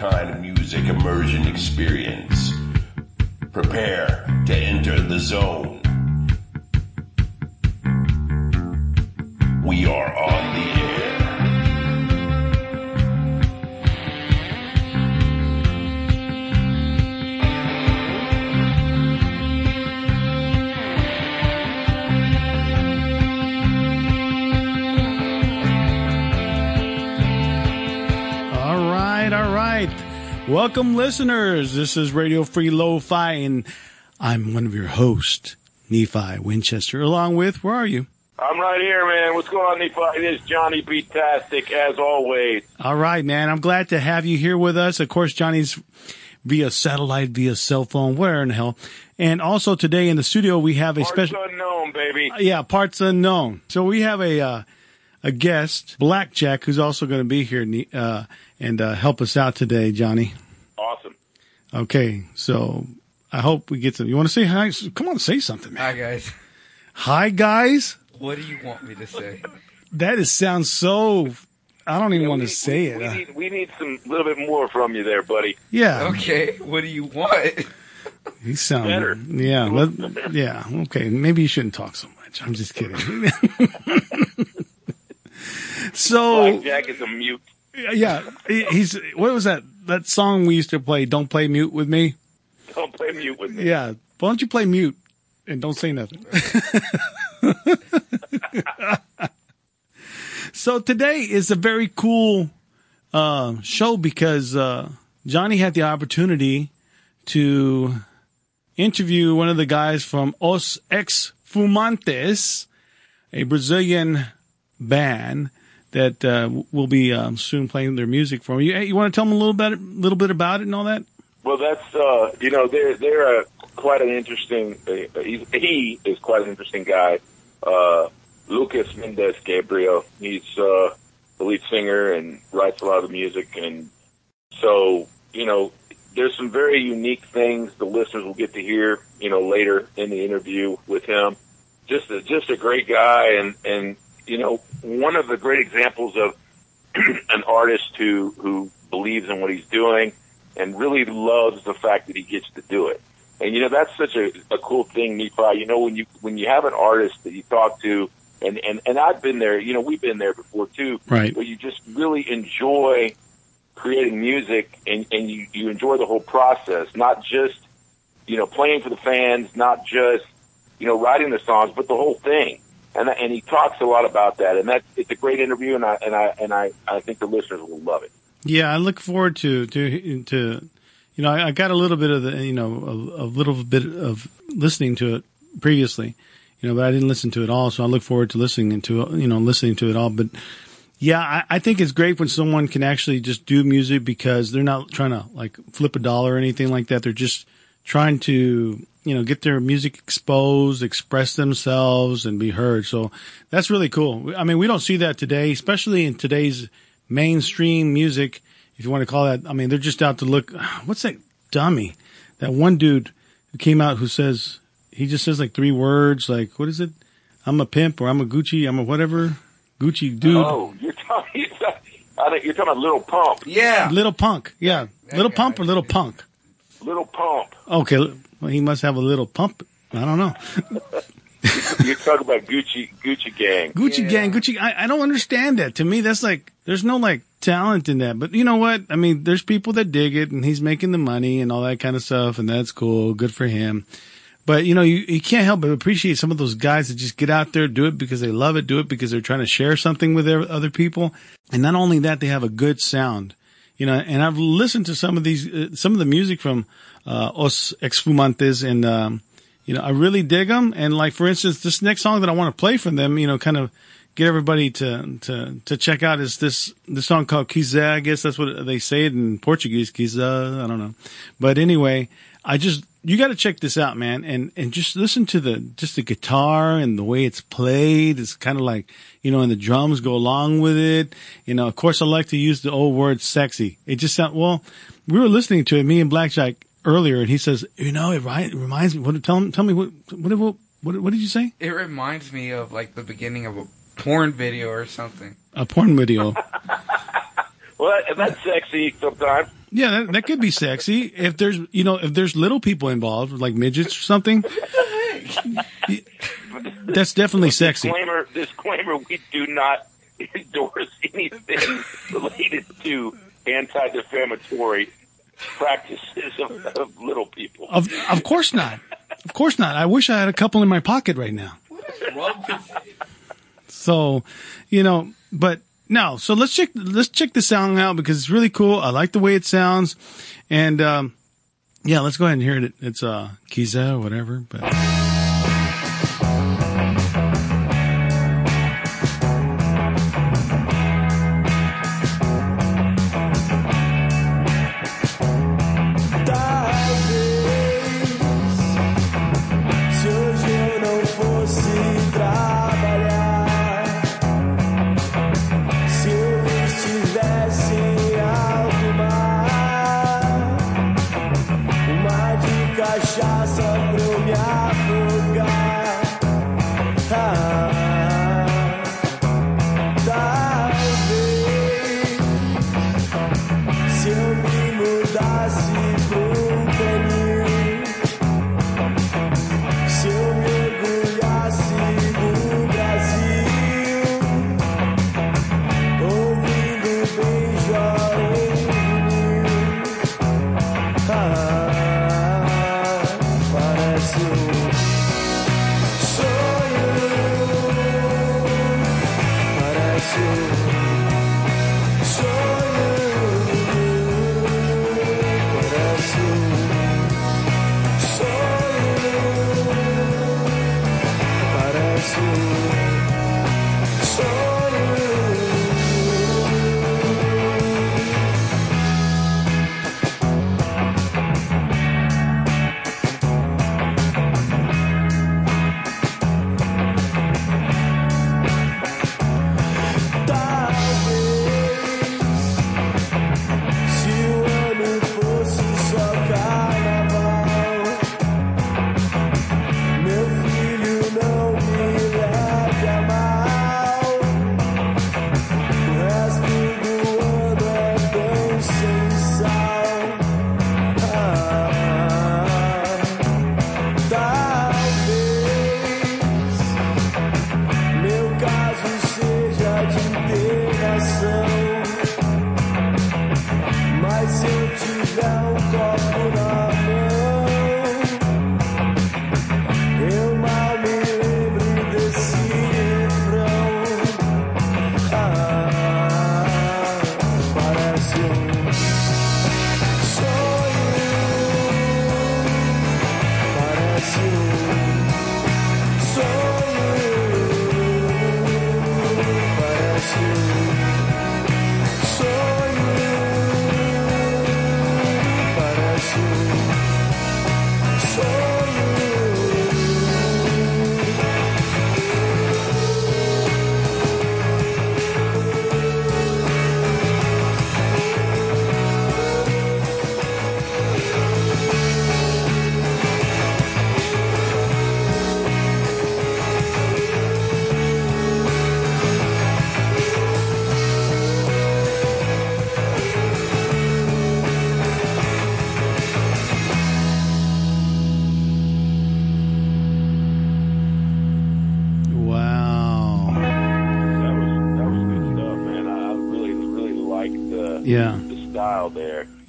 one-time music immersion experience. Prepare to enter the zone. Welcome, listeners. This is Radio Free Lo-Fi, and I'm one of your hosts, Nephi Winchester, along with, where are you? I'm right here, man. What's going on, Nephi? It is Johnny B. Tastic, as always. All right, man. I'm glad to have you here with us. Of course, Johnny's via satellite, via cell phone, where in the hell. And also today in the studio, we have a Parts special, unknown, baby. yeah, parts unknown. So we have a, uh, a guest, Blackjack, who's also going to be here, uh, and, uh, help us out today, Johnny. Awesome. Okay. So I hope we get some, you want to say hi? Come on, say something, man. Hi guys. Hi, guys. What do you want me to say? That is sounds so. I don't even Yeah, want to need- say we, it. We need, we need some little bit more from you there, buddy. yeah, Okay, what do you want? he sounds Better. Yeah, let, yeah. Okay, maybe you shouldn't talk so much. I'm just kidding. so Blackjack is a mute. yeah, he's what was that that song we used to play? Don't play mute with me. Don't play mute with me. Yeah, why don't you play mute and don't say nothing? so today is a very cool uh, show because uh, Johnny had the opportunity to interview one of the guys from Os Ex Fumantes, a Brazilian band that uh, will be um, soon playing their music for you. Hey, you want to tell them a little bit, little bit about it and all that? Well, that's uh, you know they're they're uh, quite an interesting. Uh, he, is quite an interesting guy. Uh, Lucas Mendes Gabriel. He's uh, the lead singer and writes a lot of music, and so you know there's some very unique things the listeners will get to hear. You know later in the interview with him. Just a, just a great guy, and and you know one of the great examples of an artist who who believes in what he's doing and really loves the fact that he gets to do it. And you know that's such a, a cool thing, Nephi. You know when you when you have an artist that you talk to, and and and I've been there. You know we've been there before too. Right. Where you just really enjoy creating music, and and you you enjoy the whole process, not just you know playing for the fans, not just you know writing the songs, but the whole thing. And and he talks a lot about that, and that it's a great interview, and I and I and I I think the listeners will love it. Yeah, I look forward to to to you know I, I got a little bit of the you know a, a little bit of listening to it previously, you know, but I didn't listen to it all, so I look forward to listening to you know listening to it all. But yeah, I, I think it's great when someone can actually just do music because they're not trying to like flip a dollar or anything like that. They're just trying to you know get their music exposed, express themselves, and be heard. So that's really cool. I mean, we don't see that today, especially in today's mainstream music, if you want to call that. I mean, they're just out to look. What's that dummy? That one dude who came out who says he just says like three words, like what is it? I'm a pimp or I'm a Gucci, I'm a whatever Gucci dude. Oh, you're talking. I think you're talking about Little Pump. Yeah. Little punk, yeah, That little guy. pump or little punk. Little Pump. Okay, well, he must have a little pump. I don't know. you talk about Gucci Gucci Gang. Gucci Yeah. gang, Gucci. I, I don't understand that. To me, that's like there's no like talent in that. But you know what? I mean, there's people that dig it, and he's making the money and all that kind of stuff, and that's cool. Good for him. But you know, you, you can't help but appreciate some of those guys that just get out there, do it because they love it, do it because they're trying to share something with their other people, and not only that, they have a good sound. You know, and I've listened to some of these, uh, some of the music from uh, Os Ex-Fumantes, and um, you know, I really dig them. And like, for instance, this next song that I want to play from them, you know, kind of get everybody to, to, to check out is this, this song called Kiza. I guess that's what they say it in Portuguese. Kiza. I don't know. But anyway, I just, you got to check this out, man. And, and just listen to the, just the guitar and the way it's played. It's kind of like, you know, and the drums go along with it. You know, of course I like to use the old word sexy. It just sounds well, we were listening to it, me and Blackjack earlier, and he says, you know, it, right, it reminds me. What? Tell him. Tell me what. What? What? What, what did you say? It reminds me of like the beginning of a porn video or something. A porn video. Well, that's sexy sometimes. Yeah, that, that could be sexy if there's you know if there's little people involved like midgets or something. That's definitely sexy. Disclaimer, disclaimer, we do not endorse anything related to anti-defamatory practices of, of little people. Of of course not. Of course not. I wish I had a couple in my pocket right now. Wrong with So, you know, but no. So let's check let's check the song out because it's really cool. I like the way it sounds, and um, yeah, let's go ahead and hear it. It's uh Kiza or whatever, but.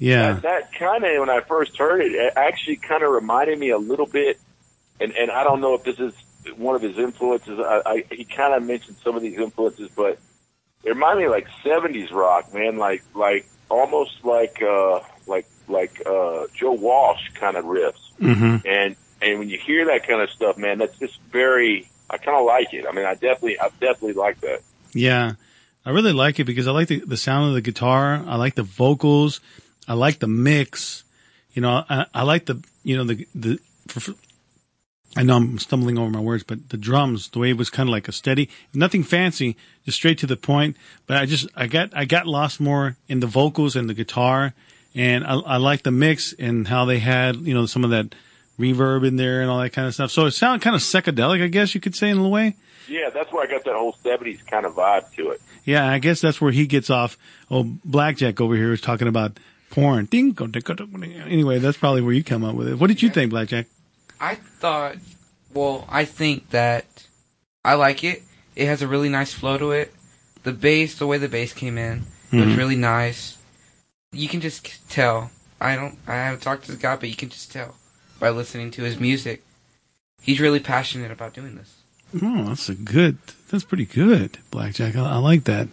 Yeah. That, that kind of when I first heard it, it actually kind of reminded me a little bit, and and I don't know if this is one of his influences. I, I he kind of mentioned some of these influences, but it reminded me of like '70s rock, man. Like like almost like uh like like uh Joe Walsh kind of riffs, Mm-hmm. and and when you hear that kind of stuff, man, that's just very. I kind of like it. I mean, I definitely I definitely like that. Yeah. I really like it because I like the, the sound of the guitar. I like the vocals. I like the mix. You know, I, I like the, you know, the, the, for, I know I'm stumbling over my words, but the drums, the way it was kind of like a steady, nothing fancy, just straight to the point. But I just, I got, I got lost more in the vocals and the guitar. And I, I like the mix and how they had, you know, some of that reverb in there and all that kind of stuff. So it sounded kind of psychedelic, I guess you could say in a way. Yeah, that's where I got that whole '70s kind of vibe to it. Yeah, I guess that's where he gets off. Oh, Blackjack over here is talking about porn. Ding, go, ding, go, ding. Anyway, that's probably where you come up with it. What did you think, Blackjack? I thought, well, I think that I like it. It has a really nice flow to it. The bass, the way the bass came in, was Mhm. really nice. You can just tell. I don't, I haven't talked to the guy, but you can just tell by listening to his music. He's really passionate about doing this. Oh, that's a good. That's pretty good, Blackjack. I, I like that.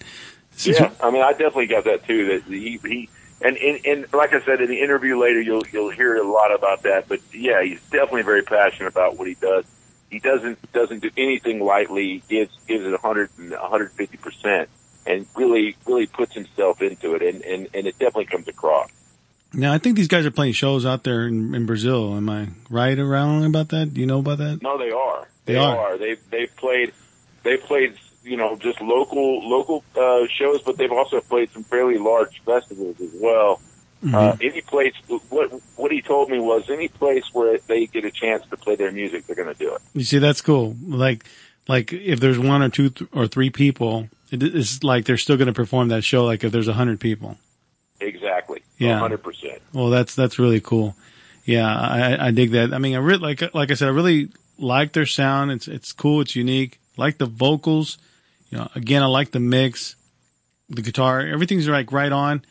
This is- Yeah, I mean, I definitely got that too. That he, he and, and and like I said in the interview later, you'll you'll hear a lot about that. But yeah, he's definitely very passionate about what he does. He doesn't doesn't do anything lightly. He gives gives it 100 and 150 percent, and really really puts himself into it, and and and it definitely comes across. Now, I think these guys are playing shows out there in, in Brazil. Am I right or wrong about that? Do you know about that? No, they are. They are. They they played they played you know just local local uh, shows, but they've also played some fairly large festivals as well. Uh, any place what what he told me was any place where they get a chance to play their music, they're going to do it. You see, that's cool. Like, like if there's one or two th- or three people, it's like they're still going to perform that show. Like if there's a hundred people. Exactly. Yeah. hundred percent. Well, that's that's really cool. Yeah, I, I dig that. I mean, I really like like I said, I really like their sound. It's it's cool. It's unique. Like the vocals. You know, again, I like the mix, the guitar. Everything's like right on.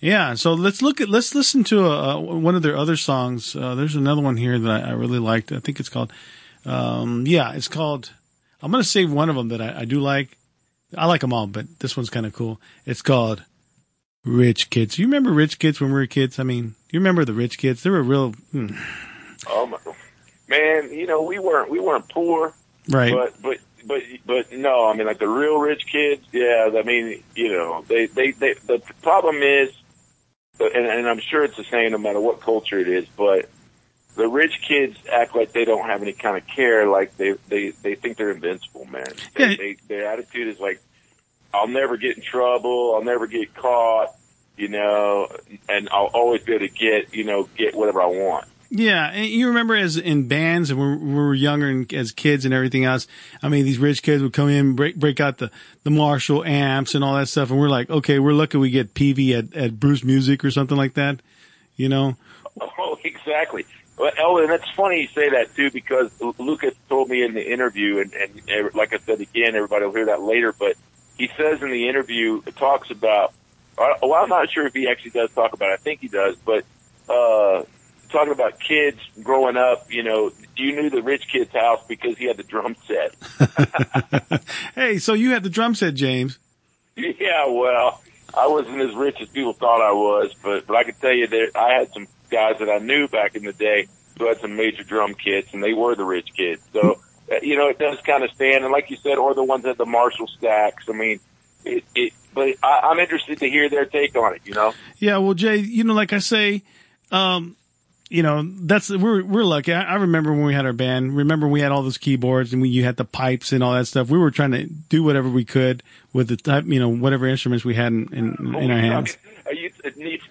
Yeah. So let's look at let's listen to a, one of their other songs. Uh, there's another one here that I, I really liked. I think it's called. Um, yeah, it's called. I'm gonna save one of them that I, I do like. I like them all, but this one's kind of cool. It's called Rich Kids. You remember Rich Kids when we were kids? I mean, you remember the Rich Kids? They were real, hmm, Oh my man, you know we weren't we weren't poor, right? but but but but no, I mean like the real rich kids. Yeah, I mean you know they they, they the problem is, and, and I'm sure it's the same no matter what culture it is, but the rich kids act like they don't have any kind of care, like they they they think they're invincible, man. They, Yeah. they, their attitude is like, I'll never get in trouble, I'll never get caught, you know, and I'll always be able to get you know get whatever I want. Yeah, and you remember as in bands and we were younger and as kids and everything else. I mean, these rich kids would come in, break break out the the Marshall amps and all that stuff, and we're like, okay, we're lucky we get Peavey at at Bruce Music or something like that. You know? Oh, exactly. Well, oh, and it's funny you say that too because Lucas told me in the interview, and, and ev- like I said again, everybody will hear that later. But he says in the interview, it talks about. Well, I'm not sure if he actually does talk about. it. I think he does, but uh, talking about kids growing up. You know, you knew the rich kid's house because he had the drum set. Hey, so you had the drum set, James? Yeah, well, I wasn't as rich as people thought I was, but but I can tell you that I had some guys that I knew back in the day who had some major drum kits, and they were the rich kids. So uh, you know, it does kind of stand, and like you said, or the ones at the Marshall stacks. I mean, it. it but I, I'm interested to hear their take on it. You know, Yeah, well, Jay, you know, like I say, um, you know, that's we're we're lucky. I, I remember when we had our band. Remember we had all those keyboards and we you had the pipes and all that stuff. We were trying to do whatever we could with the type, you know, whatever instruments we had in in, in our hands. Are you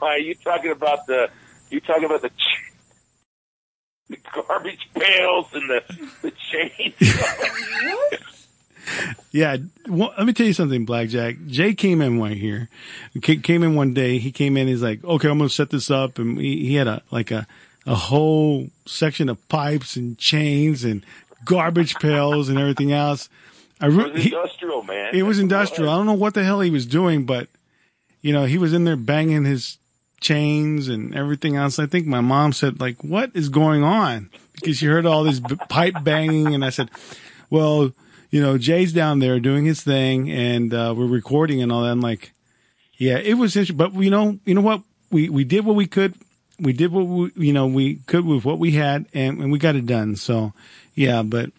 are you talking about the? You talking about the? ch- The garbage pails and the the chains. Yeah, well, let me tell you something, Blackjack. Jay came in one here. Came in one day. He came in. He's like, "Okay, I'm gonna set this up," and he, he had a like a a whole section of pipes and chains and garbage pails and everything else. I it re- was he- industrial, man. it was industrial. I don't know what the hell he was doing, but you know, he was in there banging his chains and everything else. I think my mom said, like, what is going on? Because she heard all this b- pipe banging. And I said, well, you know, Jay's down there doing his thing and, uh, we're recording and all that. I'm like, yeah, it was interesting, but you know, you know what? We, we did what we could. We did what we, you know, we could with what we had and, and we got it done. So yeah, but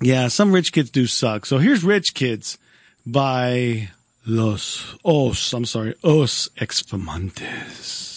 yeah, some rich kids do suck. So here's Rich Kids by Los Os, I'm sorry, Os Ex-Fumantes.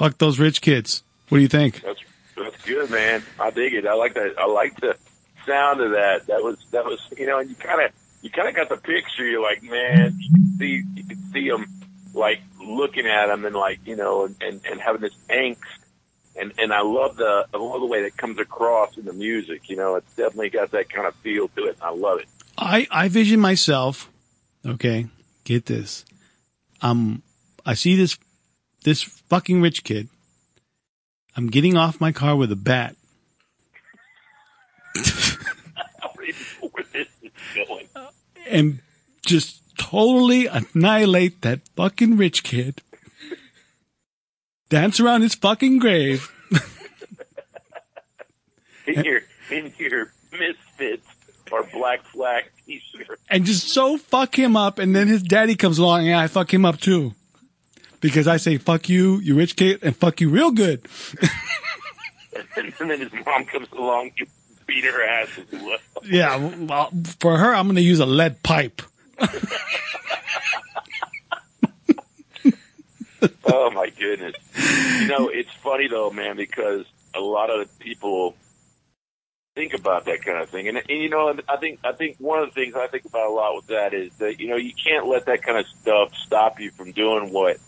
Fuck those rich kids. What do you think? That's that's good, man. I dig it. I like that. I like the sound of that. That was that was you know, and you kind of you kind of got the picture. You're like, man, you can see you can see them like looking at them and like you know, and and, and having this angst. And and I love the I love the way that comes across in the music. You know, it's definitely got that kind of feel to it. And I love it. I I vision myself. Okay, get this. Um, I see this this fucking rich kid. I'm getting off my car with a bat, I already know where this is going. and just totally annihilate that fucking rich kid. Dance around his fucking grave. In your in your misfits or black flag t-shirt. and just so fuck him up, and then his daddy comes along and I fuck him up too. Because I say fuck you, you rich kid, and fuck you real good. and then his mom comes along, you beat her ass as well. Yeah, well, for her, I'm gonna use a lead pipe. Oh my goodness! You know, it's funny though, man, because a lot of people think about that kind of thing, and, and you know, I think I think one of the things I think about a lot with that is that you know you can't let that kind of stuff stop you from doing what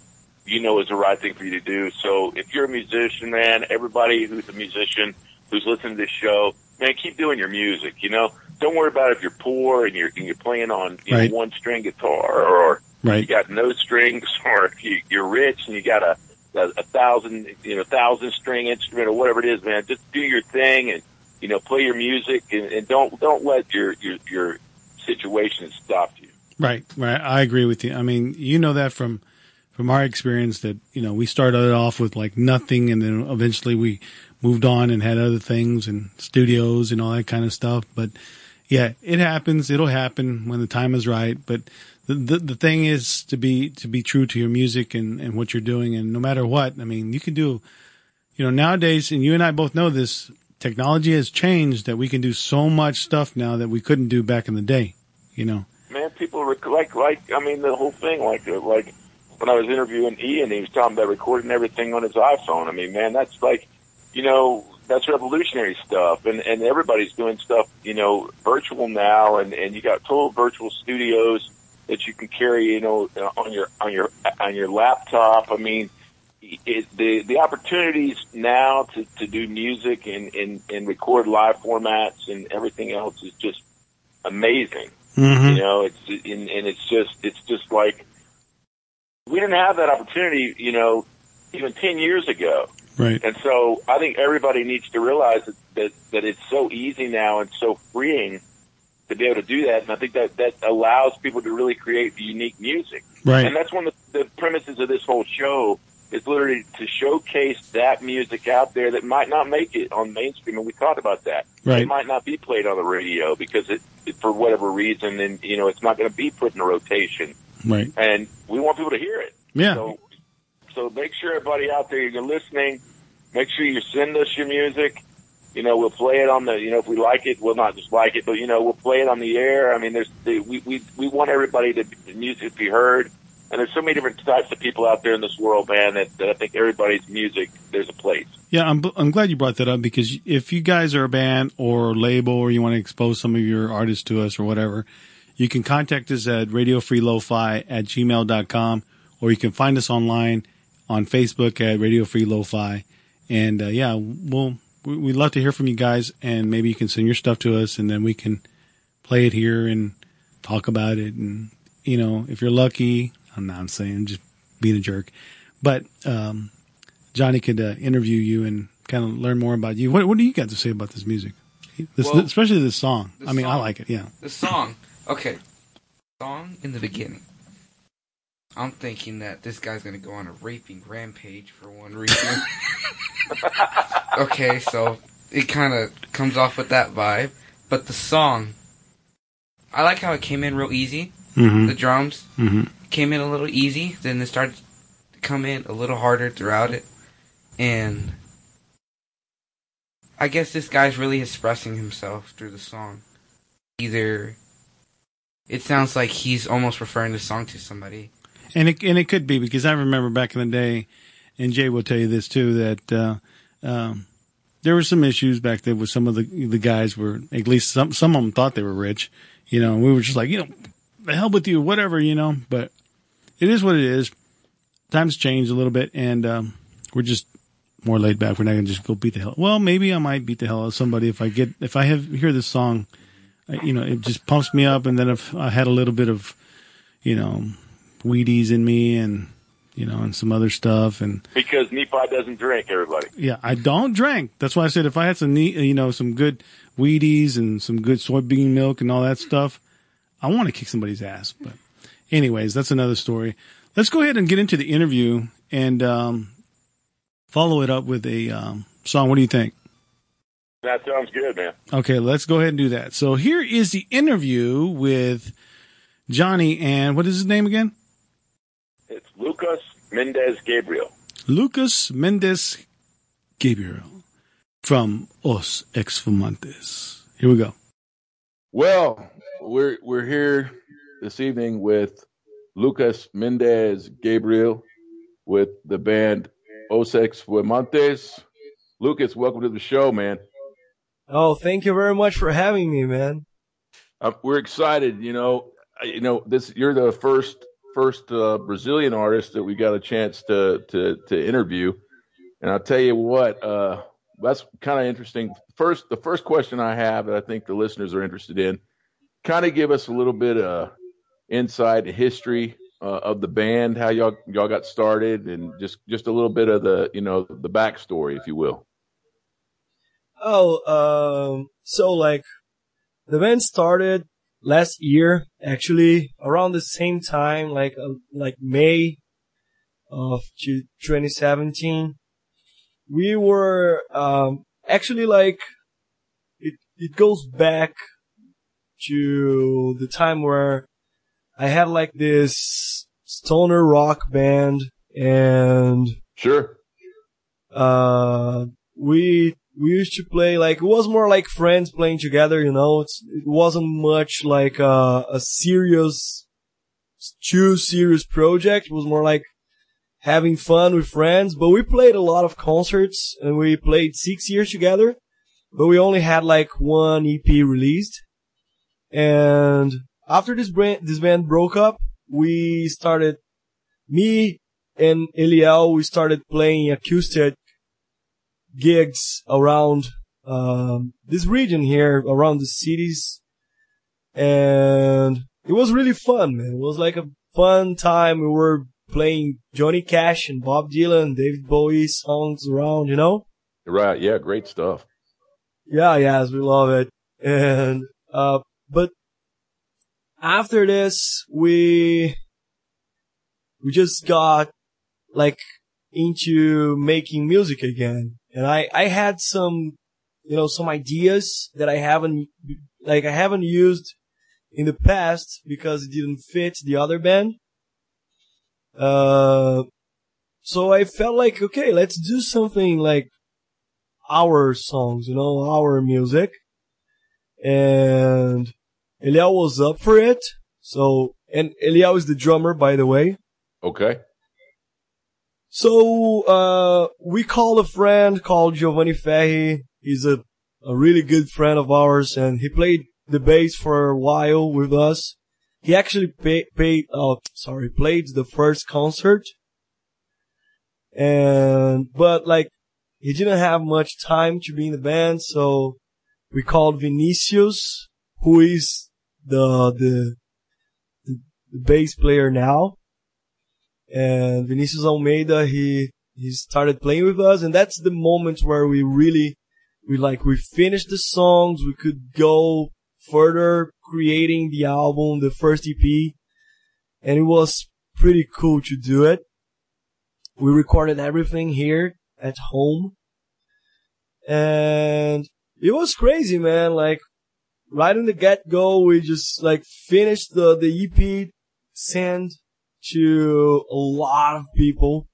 you know is the right thing for you to do. So if you're a musician, man, everybody who's a musician who's listening to this show, man, keep doing your music. You know, don't worry about if you're poor and you're and you're playing on you Right. know one string guitar or you Right. got no strings, or if you, you're rich and you got a, a a thousand you know thousand string instrument or whatever it is, man, just do your thing and you know play your music and, and don't don't let your your your situation stop you. Right, right. I agree with you. I mean, you know that from from our experience that you know we started off with like nothing, and then eventually we moved on and had other things and studios and all that kind of stuff. But yeah, it happens. It'll happen when the time is right. But the the, the thing is to be to be true to your music and and what you're doing, and no matter what, I mean, you can do. You know, nowadays, and you and I both know this. Technology has changed that we can do so much stuff now that we couldn't do back in the day. You know. Man, people like like I mean the whole thing like like when I was interviewing Ian, he was talking about recording everything on his iPhone. I mean, man, that's like you know that's revolutionary stuff, and and everybody's doing stuff you know virtual now, and and you got total virtual studios that you can carry you know on your on your on your laptop. I mean. It, the the opportunities now to, to do music and, and, and record live formats and everything else is just amazing. Mm-hmm. You know, it's and, and it's just it's just like we didn't have that opportunity, you know, even ten years ago. Right. And so I think everybody needs to realize that, that that it's so easy now and so freeing to be able to do that. And I think that that allows people to really create unique music. Right. And that's one of the, the premises of this whole show is literally to showcase that music out there that might not make it on mainstream. And we talked about that. Right. It might not be played on the radio because it, for whatever reason, and you know, it's not going to be put in a rotation, Right. and we want people to hear it. Yeah. So, so make sure everybody out there you're listening. Make sure you send us your music. You know, we'll play it on the. You know, if we like it, we'll not just like it, but you know, we'll play it on the air. I mean, there's we we we want everybody to the music to be heard. And there's so many different types of people out there in this world, man. That, that I think everybody's music there's a place. Yeah, I'm I'm glad you brought that up because if you guys are a band or label or you want to expose some of your artists to us or whatever, you can contact us at radiofreelofi at gmail.com or you can find us online on Facebook at Radio Free Lo-Fi. And uh, yeah, we'll we- we'd love to hear from you guys and maybe you can send your stuff to us and then we can play it here and talk about it. And you know if you're lucky i'm not saying I'm just being a jerk but um johnny could uh, interview you and kind of learn more about you. What, what do you got to say about this music? This, Well, especially this song. this i mean i like it yeah. The song. Okay. Song in the beginning. I'm thinking that this guy's gonna go on a raping rampage for one reason. okay, so it kind of comes off with that vibe. But the song, I like how it came in real easy. mm-hmm. The drums Mm-hmm. came in a little easy, then it started to come in a little harder throughout it. And I guess this guy's really expressing himself through the song. Either it sounds like he's almost referring the song to somebody. and it and it could be because I remember back in the day, and Jay will tell you this too that uh, um, there were some issues back there with some of the the guys were at least some some of them thought they were rich, you know. And we were just like you know, the hell with you, whatever, you know. But it is what it is. Times change a little bit, and um, we're just more laid back. We're not gonna just go beat the hell. Well, maybe I might beat the hell out of somebody if I get if I have hear this song. I- You know, it just pumps me up, and then if I had a little bit of, you know, Wheaties in me and you know and some other stuff and Because Nephi doesn't drink, everybody. yeah I don't drink. That's why I said if I had some you know some good Wheaties and some good soybean milk and all that stuff I want to kick somebody's ass but anyways that's another story. Let's go ahead and get into the interview and um, follow it up with a um, song. What do you think That sounds good, man. Okay, let's go ahead and do that. So here is the interview with Johnny and what is his name again? It's Lucas Mendes Gabriel. Lucas Mendes Gabriel from Os Ex-Fumantes. Here we go. Well, we're we're here this evening with Lucas Mendes Gabriel with the band Os Ex-Fumantes. Lucas, welcome to the show, man. Oh, thank you very much for having me, man. Um, we're excited. You know, you know this. You're the first first uh, Brazilian artist that we got a chance to to to interview, and I'll tell you what. Uh, that's kind of interesting. First, the first question I have that I think the listeners are interested in, kind of give us a little bit of insight, history uh, of the band, how y'all y'all got started, and just just a little bit of the you know the backstory, if you will. Oh, um, so like, the band started last year, actually, around the same time, like, uh, like May of two- 2017. We were, um, actually like, it, it goes back to the time where I had like this stoner rock band and Sure. uh we we used to play like it was more like friends playing together you know? It's, it wasn't much like a, a serious too serious project. It was more like having fun with friends but we played a lot of concerts and we played six years together but we only had like one ep released. And after this brand this band broke up we started me and Eliel, we started playing acoustic gigs around um, this region here, around the cities, and it was really fun, man. It was like a fun time. We were playing Johnny Cash and Bob Dylan, David Bowie songs around, you know. Right. Yeah. Great stuff. Yeah, yes, we love it. And, uh, but after this, we, we just got like into making music again. And I, I had some, you know, some ideas that I haven't, like I haven't used in the past because it didn't fit the other band. Uh, so I felt like, okay, let's do something like our songs, you know, our music. And Eliel was up for it. So, and Eliel is the drummer, by the way. Okay. So, uh, we called a friend called Giovanni Ferri. He's a, a really good friend of ours and he played the bass for a while with us. He actually pay, paid, oh, sorry, played the first concert. And, but like, he didn't have much time to be in the band, so we called Vinicius, who is the, the, the, the bass player now. And Vinicius Almeida, he, he started playing with us, and that's the moment where we really, we like, we finished the songs, we could go further creating the album, the first EP, and it was pretty cool to do it. We recorded everything here at home, and it was crazy, man. Like, right in the get go, we just like finished the, the EP, sent to a lot of people.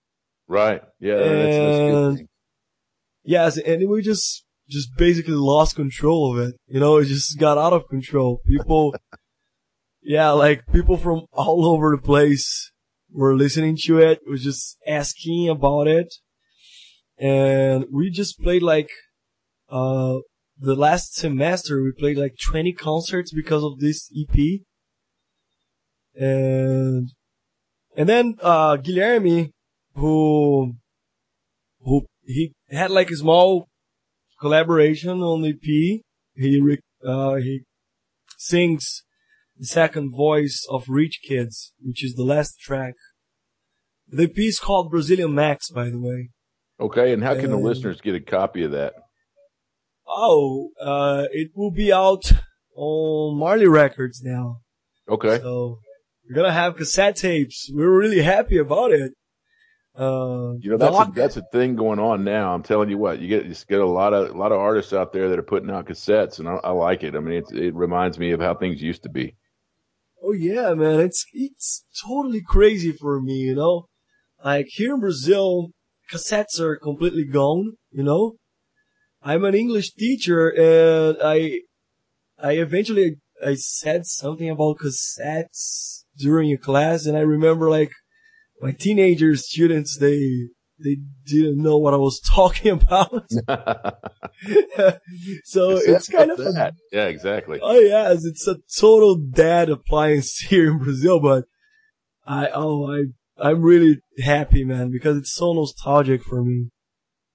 Right. Yeah. That's, that's And- thing. Yes, and we just just basically lost control of it. You know, it just got out of control. People, yeah, like people from all over the place were listening to it, was just asking about it, and we just played like uh the last semester we played like 20 concerts because of this EP, and and then uh Guilherme, who who he had like a small collaboration on the EP. He uh, he sings the second voice of Rich Kids, which is the last track. The EP is called Brazilian Max, by the way. Okay. And how can the Um, listeners get a copy of that? Oh, uh, it will be out on Marley Records now. Okay. So we're gonna have cassette tapes. We're really happy about it. Uh, You know, that's a, that's a thing going on now. I'm telling you what, you get you get a lot of a lot of artists out there that are putting out cassettes, and I, I like it. I mean, it it reminds me of how things used to be. Oh yeah, man, it's it's totally crazy for me, you know. Like here in Brazil, cassettes are completely gone, you know. I'm an English teacher, and I I eventually I said something about cassettes during a class, and I remember like my teenager students they they didn't know what I was talking about. so it's kind of a. Yeah, exactly. Oh yes, it's a total dad appliance here in Brazil, but I oh I I'm really happy, man, because it's so nostalgic for me.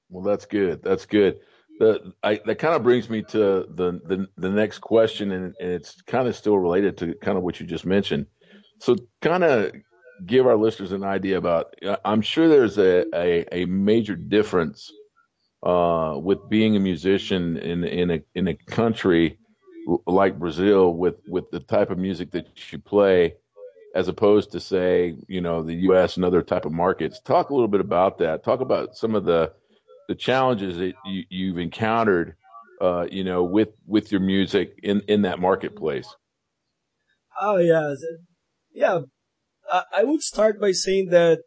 Well, that's good. That's good. The I, that kind of brings me to the the, the next question, and, and it's kind of still related to kind of what you just mentioned. So, kind of give our listeners an idea about. I'm sure there's a a, a major difference uh, with being a musician in in a in a country like Brazil with with the type of music that you play as opposed to say you know the US and other type of markets. Talk a little bit about that. Talk about some of the the challenges that you, you've encountered uh, you know with with your music in in that marketplace. Oh yes, yeah. I, would start by saying that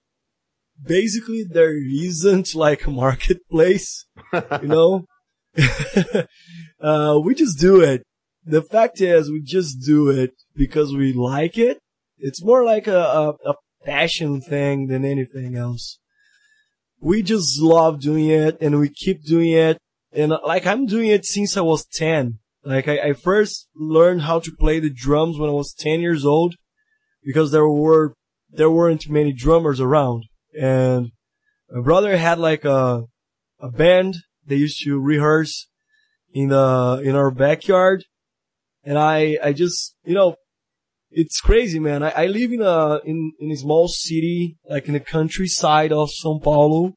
basically there isn't like a marketplace, you know. uh, we just do it. The fact is, we just do it because we like it. It's more like a, a, a passion thing than anything else. We just love doing it and we keep doing it. And uh, like I'm doing it since I was 10. Like I, I first learned how to play the drums when I was 10 years old because there were, there weren't many drummers around. And my brother had like a, a band. They used to rehearse in the, in our backyard. And I, I just, you know, it's crazy, man. I, I live in a, in, in a small city, like in the countryside of São Paulo.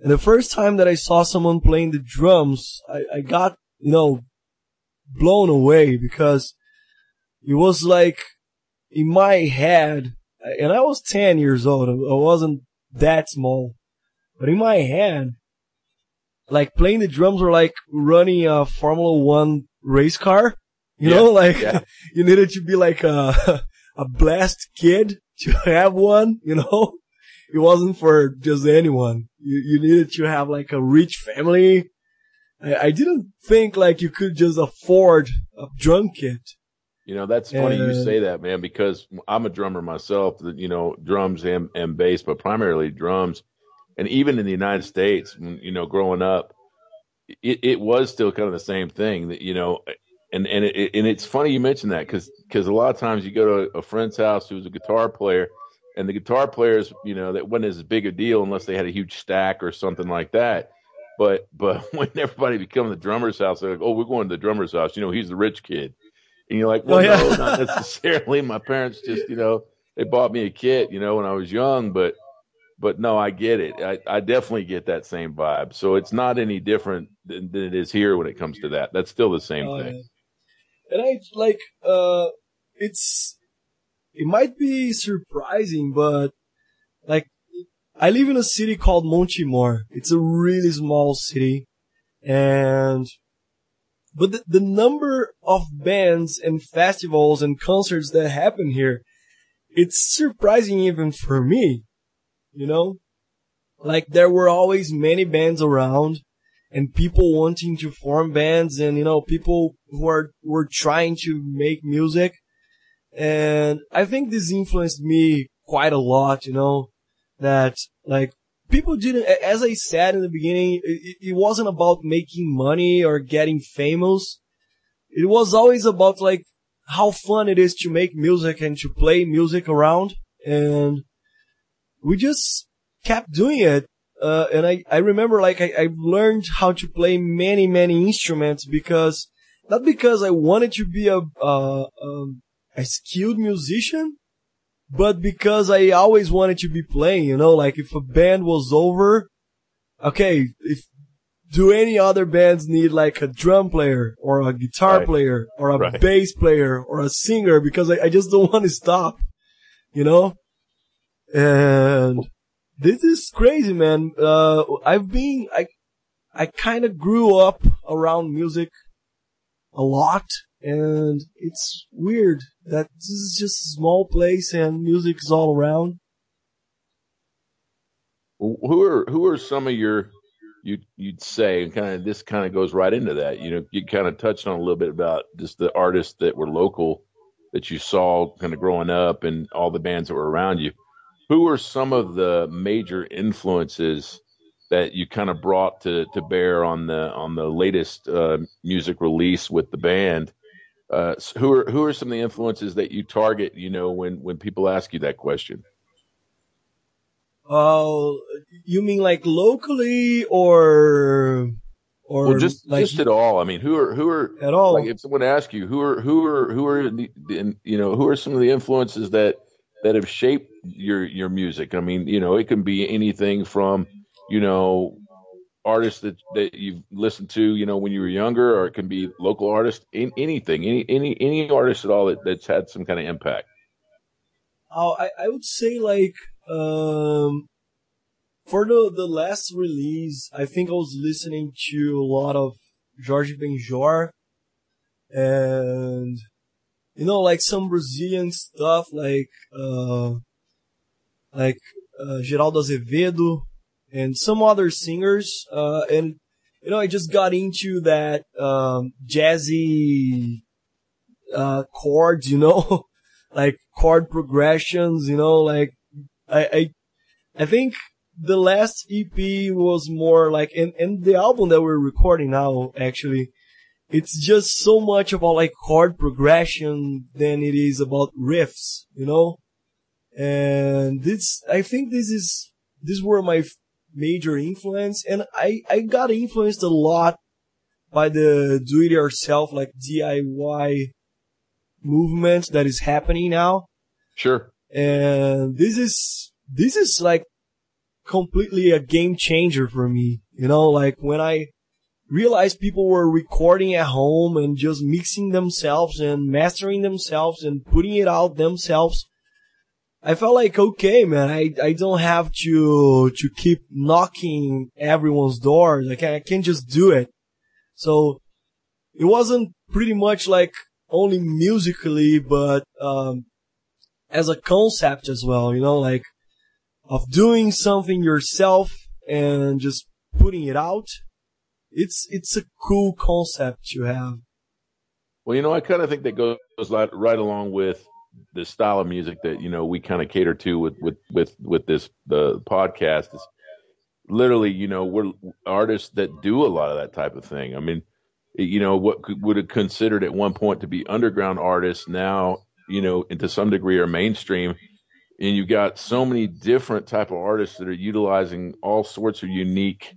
And the first time that I saw someone playing the drums, I, I got, you know, blown away because it was like in my head, and I was 10 years old. I wasn't that small, but in my head, like playing the drums were like running a Formula One race car. You Yeah, know, like yeah. you needed to be like a a blessed kid to have one. You know, it wasn't for just anyone. You you needed to have like a rich family. I, I didn't think like you could just afford a drum kit. You know, that's funny you say that, man, because I'm a drummer myself, you know, drums and, and bass, but primarily drums. And even in the United States, you know, growing up, it, it was still kind of the same thing that, you know, and, and it, and it's funny you mentioned that because, because a lot of times you go to a friend's house who's a guitar player and the guitar players, you know, that wasn't as big a deal unless they had a huge stack or something like that. But, but when everybody become the drummer's house, they're like, oh, we're going to the drummer's house. You know, he's the rich kid. And you're like, well, Oh, yeah. no, not necessarily. My parents just, you know, they bought me a kit, you know, when I was young, but, but no, I get it. I, I definitely get that same vibe. So it's not any different than, than it is here when it comes to that. That's still the same Oh, thing. yeah. And I like uh it's it might be surprising, but like I live in a city called Montemor. It's a really small city and but the, the number of bands and festivals and concerts that happen here, it's surprising even for me. You know? Like there were always many bands around and people wanting to form bands and you know people who are were trying to make music and i think this influenced me quite a lot you know that like people didn't as i said in the beginning it, it wasn't about making money or getting famous. It was always about like how fun it is to make music and to play music around. And we just kept doing it. Uh, and I, I remember like I, I learned how to play many many instruments because not because I wanted to be a uh, um, a skilled musician, but because I always wanted to be playing. You know, like if a band was over, okay, if do any other bands need like a drum player or a guitar Right. player or a Right. bass player or a singer because I, I just don't want to stop, you know? And this is crazy, man. Uh, I've been, I, I kind of grew up around music a lot and it's weird that this is just a small place and music is all around. Who are who are some of your you you'd say and kind of this kind of goes right into that. You know, you kind of touched on a little bit about just the artists that were local that you saw kind of growing up and all the bands that were around you. Who are some of the major influences that you kind of brought to to bear on the on the latest uh, music release with the band? Uh, who are who are some of the influences that you target? You know, when when people ask you that question. Oh, you mean like locally or, or well, just like just at all. I mean, who are who are at all? like if someone asks you who are who are who are the, the you know who are some of the influences that that have shaped your your music? I mean, you know, it can be anything from you know artists that that you've listened to, you know, when you were younger, or it can be local artists, in, anything, any any any artist at all that, that's had some kind of impact. Oh, I, I would say like um for the the last release, I think I was listening to a lot of Jorge Benjor and you know like some Brazilian stuff like uh like uh, Geraldo Azevedo and some other singers uh and you know I just got into that um jazzy uh chords, you know like chord progressions, you know, like I I I think the last EP was more like and, and the album that we're recording now actually it's just so much about like chord progression than it is about riffs, you know? And this I think this is these were my major influence and I I got influenced a lot by the do it yourself like DIY movement that is happening now Sure. and this is this is like completely a game changer for me you know like when i realized people were recording at home and just mixing themselves and mastering themselves and putting it out themselves i felt like okay man i i don't have to to keep knocking everyone's doors can i can just do it so it wasn't pretty much like only musically, but um, as a concept as well. You know, like of doing something yourself and just putting it out. It's it's a cool concept to have. Well, you know, I kind of think that goes right along with the style of music that you know we kind of cater to with with with with this the podcast is literally you know we're artists that do a lot of that type of thing. I mean, you know what would have considered at one point to be underground artists now you know and to some degree are mainstream and you've got so many different type of artists that are utilizing all sorts of unique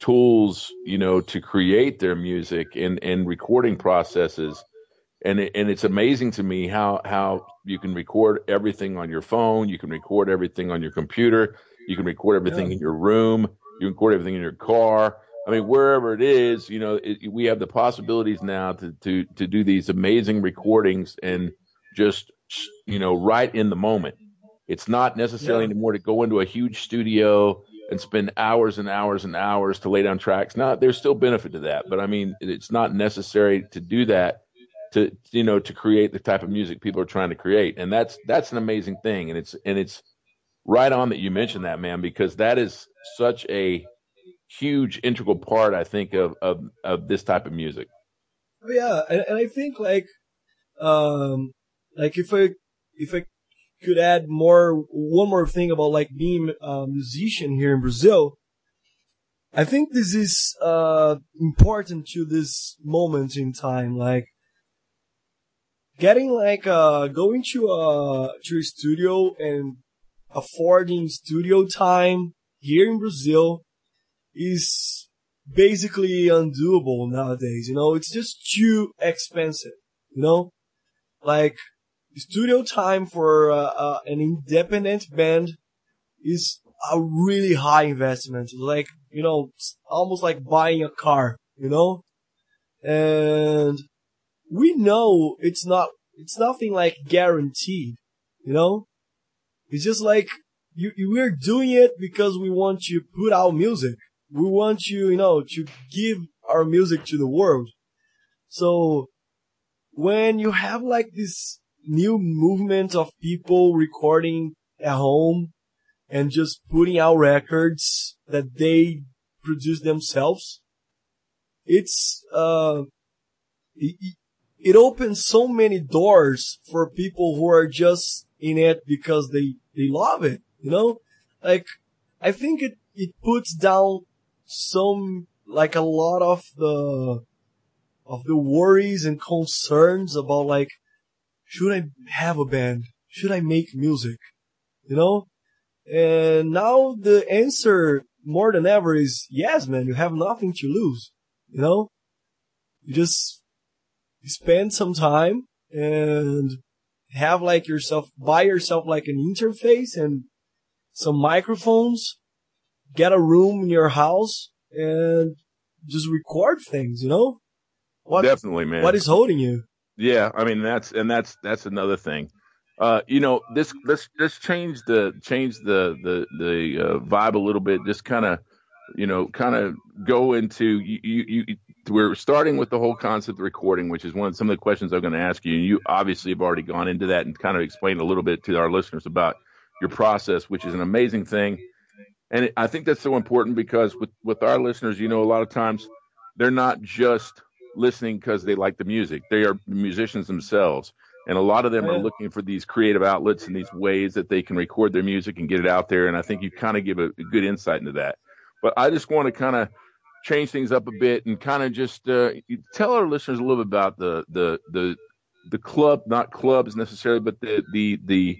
tools you know to create their music and and recording processes and it, and it's amazing to me how how you can record everything on your phone you can record everything on your computer you can record everything Yeah. in your room you can record everything in your car i mean wherever it is you know it, we have the possibilities now to to to do these amazing recordings and just you know right in the moment it's not necessarily Yeah. anymore to go into a huge studio and spend hours and hours and hours to lay down tracks. Now, there's still benefit to that, but I mean, it's not necessary to do that to you know to create the type of music people are trying to create, and that's that's an amazing thing, and it's and it's right on that you mentioned that, man, because that is such a huge integral part, I think, of of of this type of music. Oh, yeah, and, and I think like, um, like if I if I could add more one more thing about like being a musician here in Brazil, I think this is uh important to this moment in time, like getting like uh going to a to a studio and affording studio time here in Brazil is basically undoable nowadays. You know, it's just too expensive. You know, like studio time for uh, uh, an independent band is a really high investment. Like you know, almost like buying a car. You know, and we know it's not. It's nothing like guaranteed. You know, it's just like you, you we're doing it because we want to put out music. We want you, you know, to give our music to the world. So when you have like this new movement of people recording at home and just putting out records that they produce themselves, it's, uh, it, opens so many doors for people who are just in it because they, they love it, you know? Like, I think it, it puts down some, like a lot of the, of the worries and concerns about like, should I have a band? Should I make music? You know? And now the answer more than ever is yes, man, you have nothing to lose. You know? You just spend some time and have like yourself, buy yourself like an interface and some microphones, get a room in your house and just record things, you know? What, Definitely, man. what is holding you? Yeah, I mean that's and that's that's another thing. Uh, you know, this let's let's change the change the the the uh, vibe a little bit. Just kind of, you know, kind of go into you, you, you. We're starting with the whole concept of recording, which is one of some of the questions I'm going to ask you. And you obviously have already gone into that and kind of explained a little bit to our listeners about your process, which is an amazing thing. And it, I think that's so important because with with our listeners, you know, a lot of times they're not just listening because they like the music. They are musicians themselves. And a lot of them are looking for these creative outlets and these ways that they can record their music and get it out there. And I think you kind of give a, a good insight into that. But I just want to kind of change things up a bit and kind of just uh, tell our listeners a little bit about the the the the club, not clubs necessarily, but the the the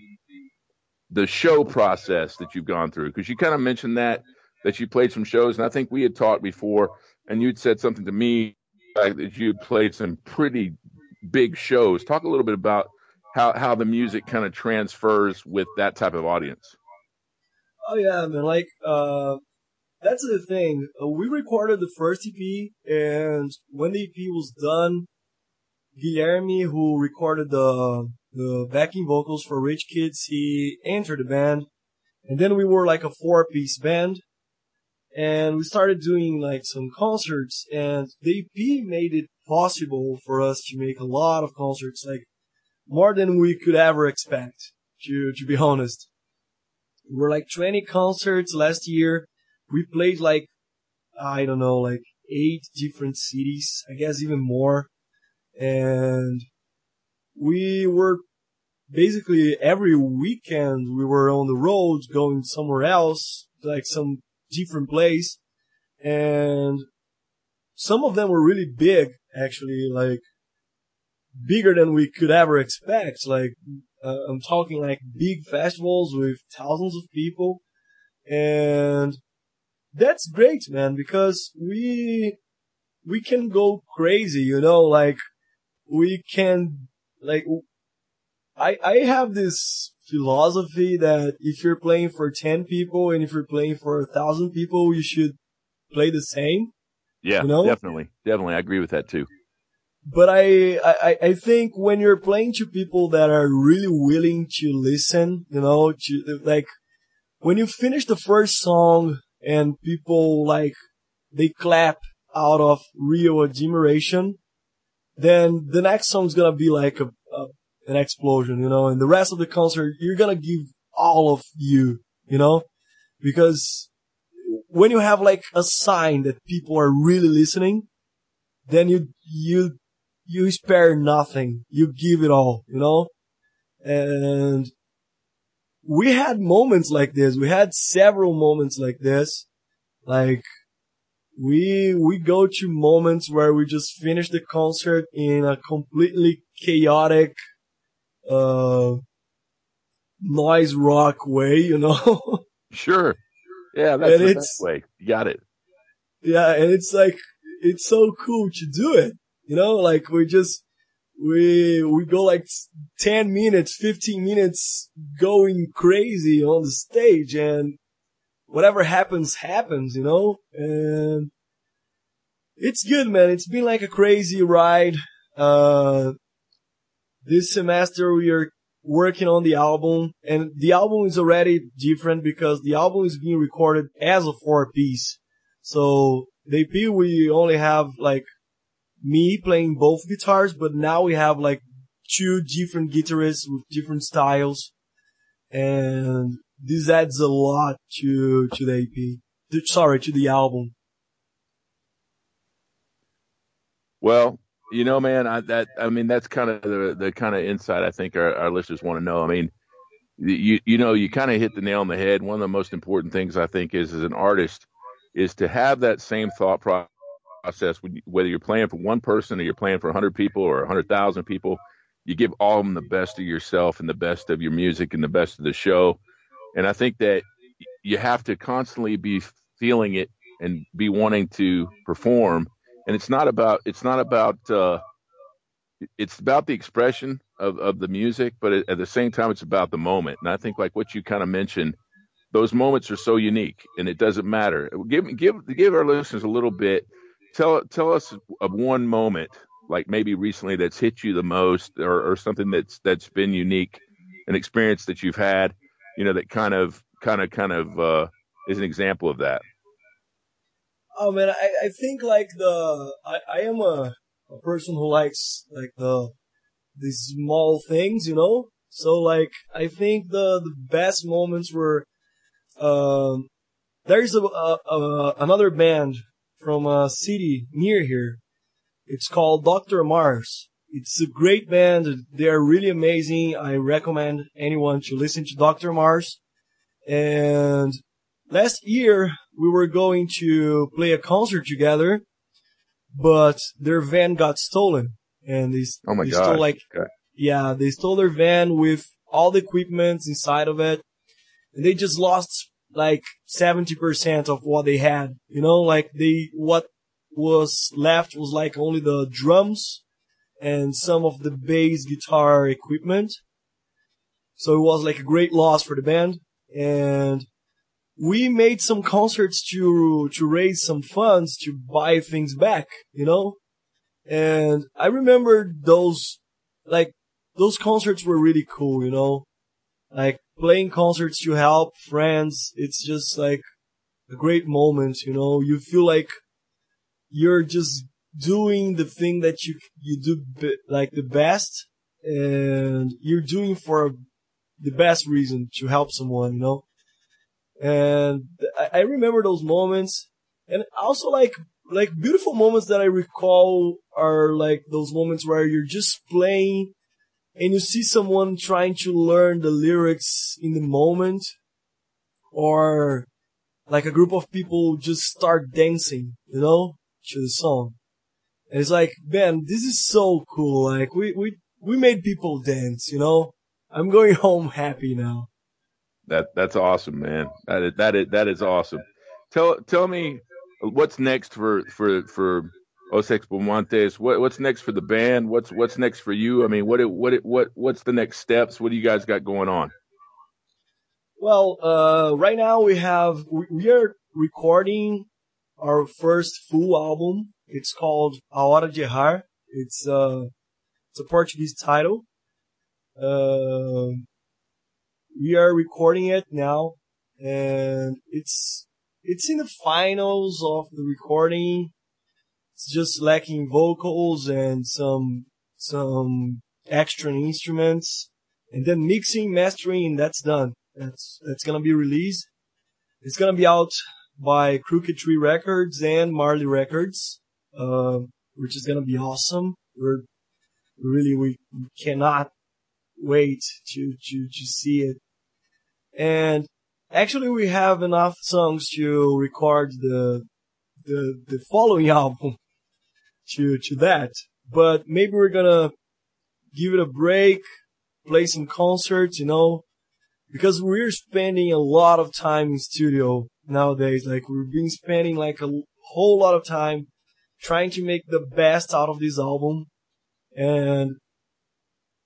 the show process that you've gone through because you kind of mentioned that that you played some shows and I think we had talked before and you'd said something to me like that you played some pretty big shows. Talk a little bit about how how the music kind of transfers with that type of audience. Oh yeah, man. Like, uh, that's the thing. Uh, we recorded the first EP, and when the EP was done, Guilherme, who recorded the the backing vocals for Rich Kids, he entered the band, and then we were like a four piece band, and we started doing like some concerts, and the EP made it possible for us to make a lot of concerts, like more than we could ever expect. To to be honest, we were like 20 concerts last year. We played like I don't know, like eight different cities, I guess even more, and we were basically every weekend we were on the road going somewhere else, like some different place, and some of them were really big, actually, like bigger than we could ever expect. Like uh, I'm talking like big festivals with thousands of people, and that's great, man, because we we can go crazy, you know, like we can like I I have this philosophy that if you're playing for 10 people and if you're playing for a thousand people, you should play the same. Yeah, You know? definitely, definitely. I agree with that too. But I, I, I think when you're playing to people that are really willing to listen, you know, to, like, when you finish the first song and people like, they clap out of real admiration, then the next song's gonna be like a, a, an explosion, you know, and the rest of the concert, you're gonna give all of you, you know, because when you have like a sign that people are really listening, then you, you, you spare nothing. You give it all, you know? And we had moments like this. We had several moments like this. Like, we, we go to moments where we just finish the concert in a completely chaotic, uh, noise rock way, you know? Sure. Yeah, that's And the it's- best way. You got it. Yeah, and it's like it's so cool to do it. You know, like we just we we go like ten minutes, fifteen minutes going crazy on the stage, and whatever happens, happens. You know, and it's good, man. It's been like a crazy ride. Uh, this semester we are working on the album, and the album is already different because the album is being recorded as a four piece. So the EP we only have like me playing both guitars, but now we have like two different guitarists with different styles, and this adds a lot to to the. To- sorry, to the album. Well, you know, man, I that I mean that's kind of the the kind of insight I think our, our listeners want to know. I mean, you you know, you kind of hit the nail on the head. One of the most important things I think is as an artist is to have that same thought pro- process whether you're playing for one person or you're playing for 100 people or 100,000 people. You give all of them the best of yourself and the best of your music and the best of the show. And I think that you have to constantly be feeling it and be wanting to perform and it's not about it's not about uh it's about the expression of of the music but at the same time it's about the moment and i think like what you kind of mentioned those moments are so unique and it doesn't matter give give give our listeners a little bit tell tell us of one moment like maybe recently that's hit you the most or, or something that's that's been unique an experience that you've had you know that kind of kind of kind of uh is an example of that Oh man, I, I think like the I, I am a, a person who likes like the these small things, you know. So like I think the the best moments were um there's a, a, a another band from a city near here. It's called Dr. Mars. It's a great band. They are really amazing. I recommend anyone to listen to Dr. Mars. And last year we were going to play a concert together, but their van got stolen, and they, oh my they god stole like Okay. yeah, they stole their van with all the equipment inside of it, and they just lost like seventy percent of what they had. You know, like they what was left was like only the drums and some of the bass guitar equipment. So it was like a great loss for the band, and we made some concerts to to raise some funds to buy things back, you know? And I remember those like those concerts were really cool, you know? Like playing concerts to help friends, it's just like a great moment, you know? You feel like you're just doing the thing that you you do be, like the best, and you're doing for the best reason to help someone, you know. And I, I remember those moments, and also like like beautiful moments that I recall are like those moments where you're just playing and you see someone trying to learn the lyrics in the moment or like a group of people just start dancing, you know, to the song. And it's like, man, this is so cool. Like we, we, we made people dance, you know? I'm going home happy now. That that's awesome, man. That is that is that is awesome. Tell tell me what's next for for for Os Ex-Fumantes. What what's next for the band? What's what's next for you? I mean, what it, what it, what what's the next steps? What do you guys got going on? Well, uh, right now we have, we are recording our first full album. It's called A Hora de Errar. It's, uh, it's a Portuguese title. Uh, we are recording it now and it's, it's in the finals of the recording. It's just lacking vocals and some, some extra instruments and then mixing, mastering, that's done. That's that's gonna be released. It's gonna be out by Crooked Tree Records and Marley Records, uh, which is gonna be awesome. We're really we cannot wait to to to see it. And actually, we have enough songs to record the the the following album to to that. But maybe we're gonna give it a break, play some concerts, you know, because we're spending a lot of time in studio nowadays. Like we've been spending like a whole lot of time trying to make the best out of this album, and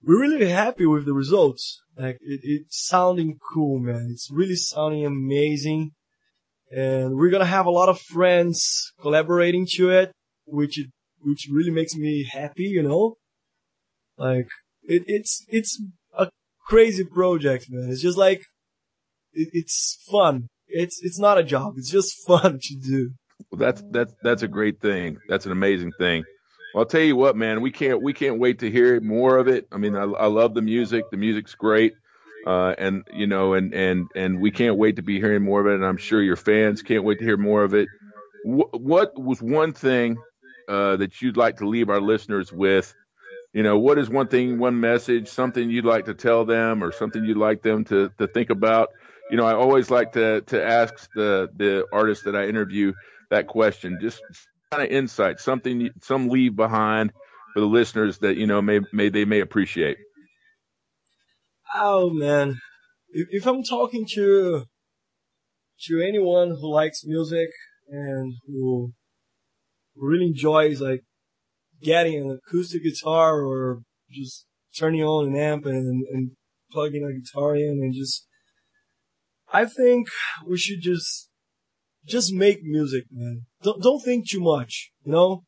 we're really happy with the results. Like it, it's sounding cool, man. It's really sounding amazing, and we're gonna have a lot of friends collaborating to it, which which really makes me happy, you know. Like it, it's it's a crazy project, man. It's just like it, it's fun. It's it's not a job. It's just fun to do. Well, that's that's that's a great thing. That's an amazing thing. Well, I'll tell you what, man. We can't we can't wait to hear more of it. I mean, I, I love the music. The music's great, uh, and you know, and and and we can't wait to be hearing more of it. And I'm sure your fans can't wait to hear more of it. Wh- what was one thing uh, that you'd like to leave our listeners with? You know, what is one thing, one message, something you'd like to tell them, or something you'd like them to to think about? You know, I always like to to ask the the artists that I interview that question. Just kind of insight, something, some leave behind for the listeners that you know may may they may appreciate. Oh man, if, if I'm talking to to anyone who likes music and who really enjoys like getting an acoustic guitar or just turning on an amp and, and plugging a guitar in and just I think we should just just make music, man. Don't don't think too much, you know?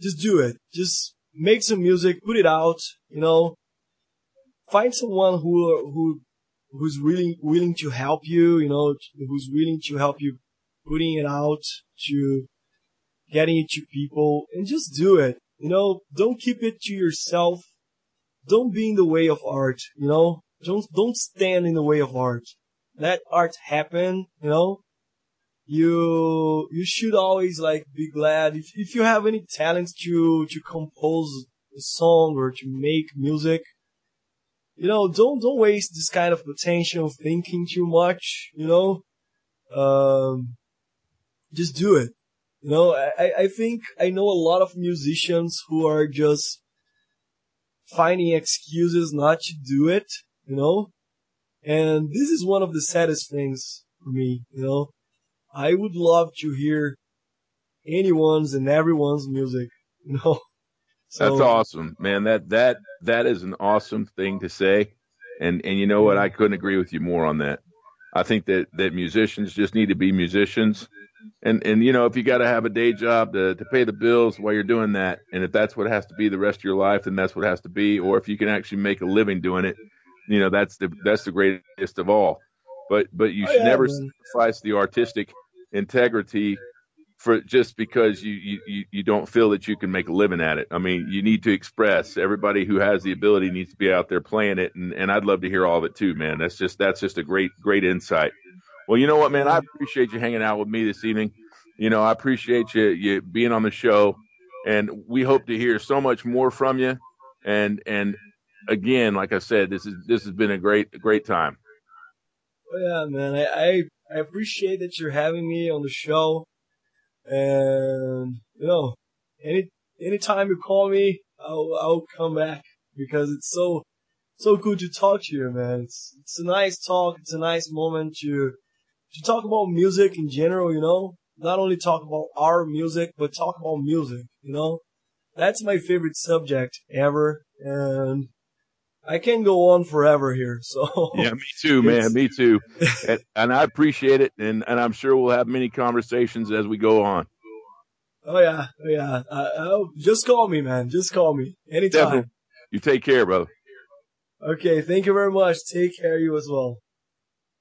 Just do it. Just make some music, put it out, you know? Find someone who who who's really willing to help you, you know, who's willing to help you putting it out, to getting it to people, and just do it. You know, don't keep it to yourself. Don't be in the way of art, you know? Don't don't stand in the way of art. Let art happen, you know? You you should always like be glad if if you have any talent to to compose a song or to make music. You know, don't don't waste this kind of potential thinking too much, you know? Um just do it. You know, I, I think I know a lot of musicians who are just finding excuses not to do it, you know? And this is one of the saddest things for me, you know? I would love to hear anyone's and everyone's music, you know? So, That's awesome, man. That that that is an awesome thing to say, and and you know what? I couldn't agree with you more on that. I think that that musicians just need to be musicians, and and you know if you got to have a day job to to pay the bills while you're doing that, and if that's what has to be the rest of your life, then that's what has to be. Or if you can actually make a living doing it, you know that's the that's the greatest of all. But but you Oh, should yeah, never man. sacrifice the artistic integrity for just because you, you you you don't feel that you can make a living at it. I mean, you need to express. Everybody who has the ability needs to be out there playing it, and and I'd love to hear all of it too, man. That's just that's just a great great insight. Well, you know what, man, I appreciate you hanging out with me this evening. You know, I appreciate you you being on the show, and we hope to hear so much more from you. And and again, like I said, this is this has been a great great time. Oh, yeah, man. I, I I appreciate that you're having me on the show, and you know, any anytime you call me, I'll I'll come back because it's so so good to talk to you, man. It's it's a nice talk. It's a nice moment to to talk about music in general. You know, not only talk about our music, but talk about music. You know, that's my favorite subject ever, and I can go on forever here. So Yeah, me too, man. Me too. and, and I appreciate it, and and I'm sure we'll have many conversations as we go on. Oh yeah, oh yeah. Uh, oh, just call me, man. Just call me anytime. Definitely. You take care, brother. Okay, thank you very much. Take care, of you as well.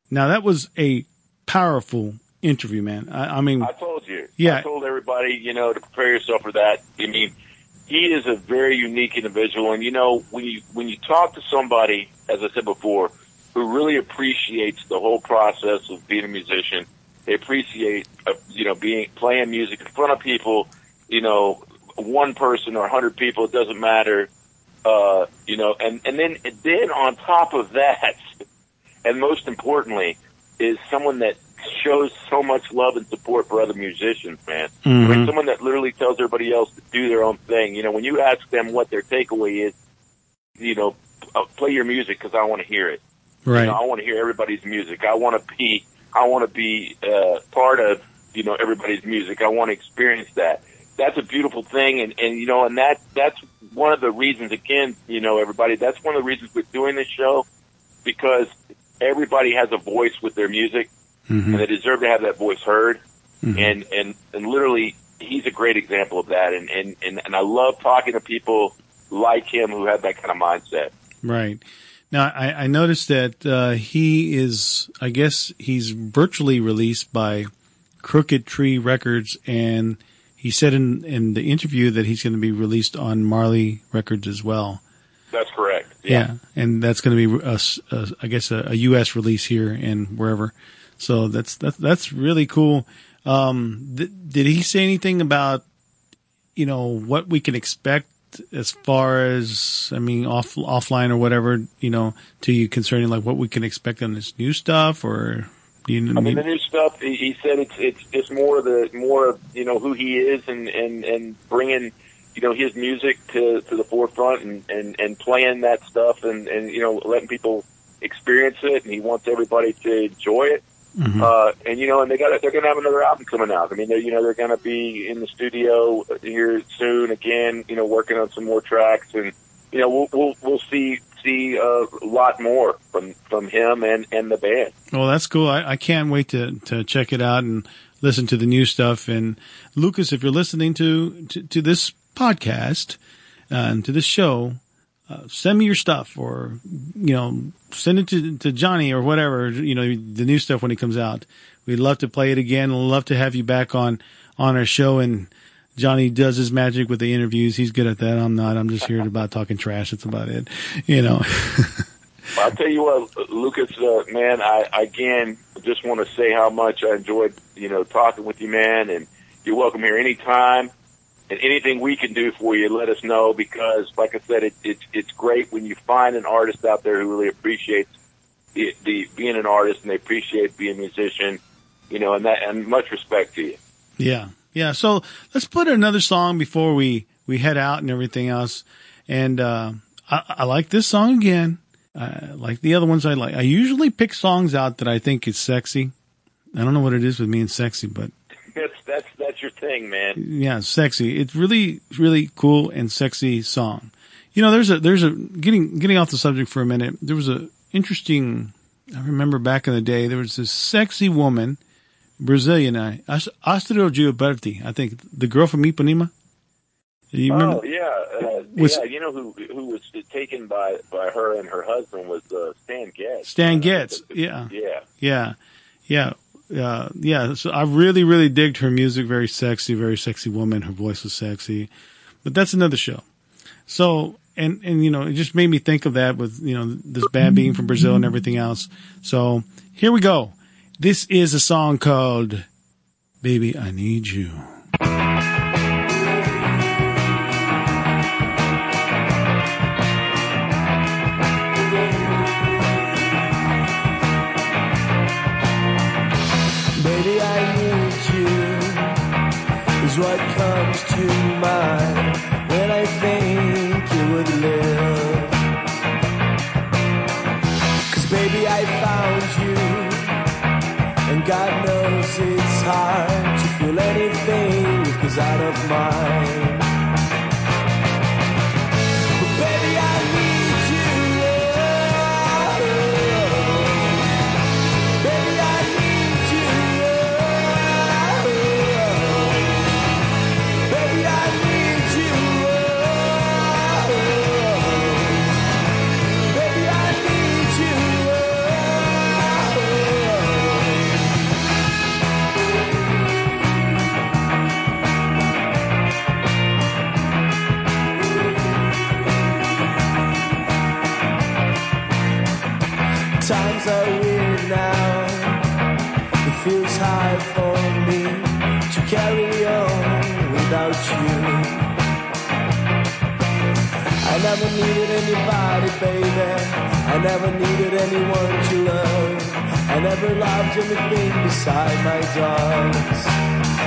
Now that was a powerful interview, man. I, I mean, I told you. Yeah. I told everybody, you know, to prepare yourself for that. I mean, he is a very unique individual, and you know, when you when you talk to somebody, as I said before, who really appreciates the whole process of being a musician, they appreciate, uh, you know, being playing music in front of people, you know, one person or a hundred people, it doesn't matter, uh, you know, and and then then on top of that, and most importantly, is someone that shows so much love and support for other musicians, man. I mean, mhm. someone that literally tells everybody else to do their own thing. You know, when you ask them what their takeaway is, you know, uh, play your music because I want to hear it. You right. know, I want to hear everybody's music. I want to be, I want to be uh, part of, you know, everybody's music. I want to experience that. That's a beautiful thing, and and you know, and that that's one of the reasons. Again, you know, everybody, that's one of the reasons we're doing this show because everybody has a voice with their music, Mhm. and they deserve to have that voice heard. Mhm. And and and literally, he's a great example of that. And and and, and I love talking to people like him who have that kind of mindset. Right. Now, I, I noticed that uh, he is, I guess he's virtually released by Crooked Tree Records, and he said in, in the interview that he's going to be released on Marley Records as well. That's correct. Yeah. And that's going to be, a a- I guess, a, a U.S. release here and wherever. So that's, that's, that's really cool. Um, th- did he say anything about, you know, what we can expect as far as, I mean, off, offline or whatever, you know, to you concerning like what we can expect on this new stuff or, you I mean, the new stuff. He, he said it's it's just more of the more of you know who he is and and and bringing you know his music to to the forefront and and and playing that stuff and and you know letting people experience it and he wants everybody to enjoy it. Mhm. Uh, and you know, and they got they're going to have another album coming out. I mean, they're, you know, they're going to be in the studio here soon again. You know, working on some more tracks, and you know, we'll we'll, we'll see see a lot more from from him and and the band. Well, that's cool. I, I can't wait to, to check it out and listen to the new stuff. And Lucas, if you're listening to, to, to this podcast uh, and to this show, uh, send me your stuff or, you know, send it to, to Johnny or whatever, you know, the new stuff when it comes out. We'd love to play it again. We'd love to have you back on, on our show. And Johnny does his magic with the interviews. He's good at that. I'm not. I'm just here about talking trash. That's about it. You know. I'll tell you what, Lucas, uh, man, I again just want to say how much I enjoyed, you know, talking with you, man, and you're welcome here anytime. And anything we can do for you, let us know because, like I said, it, it's it's great when you find an artist out there who really appreciates the, the being an artist and they appreciate being a musician, you know, and that and much respect to you. Yeah. Yeah. So let's put another song before we, we head out and everything else. And, uh, I, I like this song again. Uh, like the other ones I like. I usually pick songs out that I think is sexy. I don't know what it is with me and sexy, but that's your thing, man. yeah, sexy. It's really, really cool and sexy song. You know, there's a, there's a, getting, getting off the subject for a minute. There was a interesting, I remember back in the day, there was this sexy woman, Brazilian, uh, Ast- Astrud Gilberto, I think, the girl from Ipanema. You remember? Oh yeah, uh, Was- yeah. You know who who was taken by by her and her husband was uh, Stan Getz. Stan Getz. Yeah. Yeah. Yeah. Yeah. Uh, yeah, so I really, really digged her music. Very sexy, very sexy woman. Her voice was sexy, but that's another show. So, and, and, you know, it just made me think of that with, you know, this band being from Brazil and everything else. So here we go. This is a song called Baby, I Need You. Never needed anybody, baby. I never needed anyone to love. I never loved anything beside my dogs.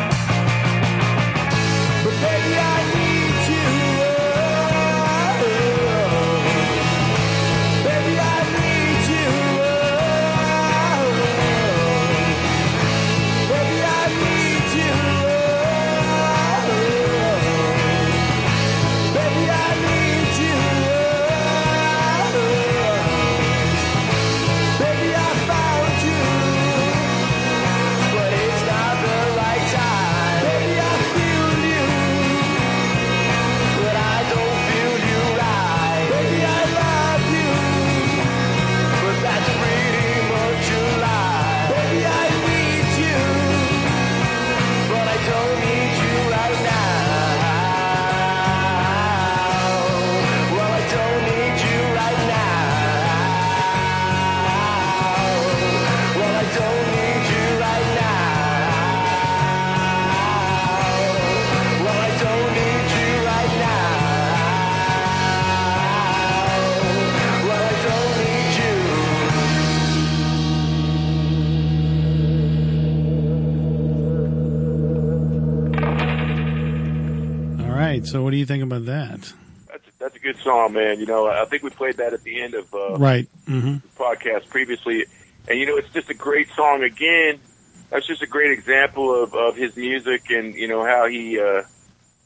Good song, man. You know, I think we played that at the end of uh, Right. hmm the podcast previously, and you know, it's just a great song. Again, that's just a great example of, of his music and you know how he uh,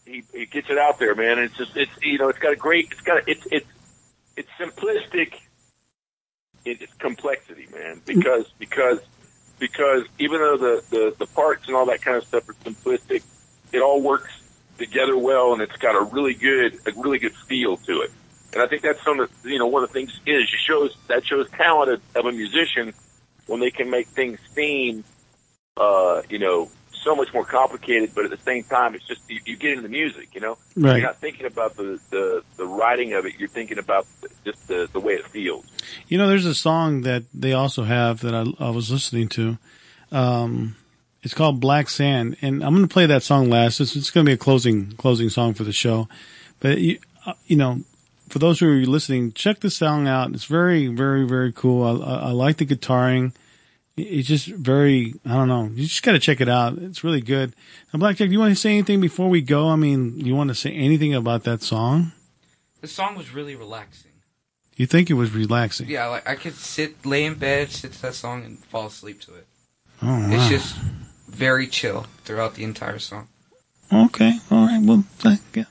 he he gets it out there, man. It's just it's you know it's got a great it's got a, it's it's it's simplistic in its complexity, man. Because because because even though the, the the parts and all that kind of stuff are simplistic, it all works together well, and it's got a really good a really good feel to it. And I think that's some of the, you know one of the things is it shows that shows talent of, of a musician when they can make things seem uh, you know so much more complicated, but at the same time it's just you, you get into the music, you know. Right. You're not thinking about the, the the writing of it. You're thinking about just the the way it feels. You know, there's a song that they also have that I, I was listening to. Um, it's called Black Sand, and I'm going to play that song last. It's, it's going to be a closing closing song for the show. But you, uh, you know, for those who are listening, check this song out. It's very, very, very cool. I, I, I like the guitaring. It's just very, I don't know. You just got to check it out. It's really good. Now, Blackjack, do you want to say anything before we go? I mean, you want to say anything about that song? The song was really relaxing. You think it was relaxing? Yeah, like I could sit, lay in bed, sit to that song, and fall asleep to it. Oh, wow. It's just very chill throughout the entire song. Okay, all right. Well, yeah.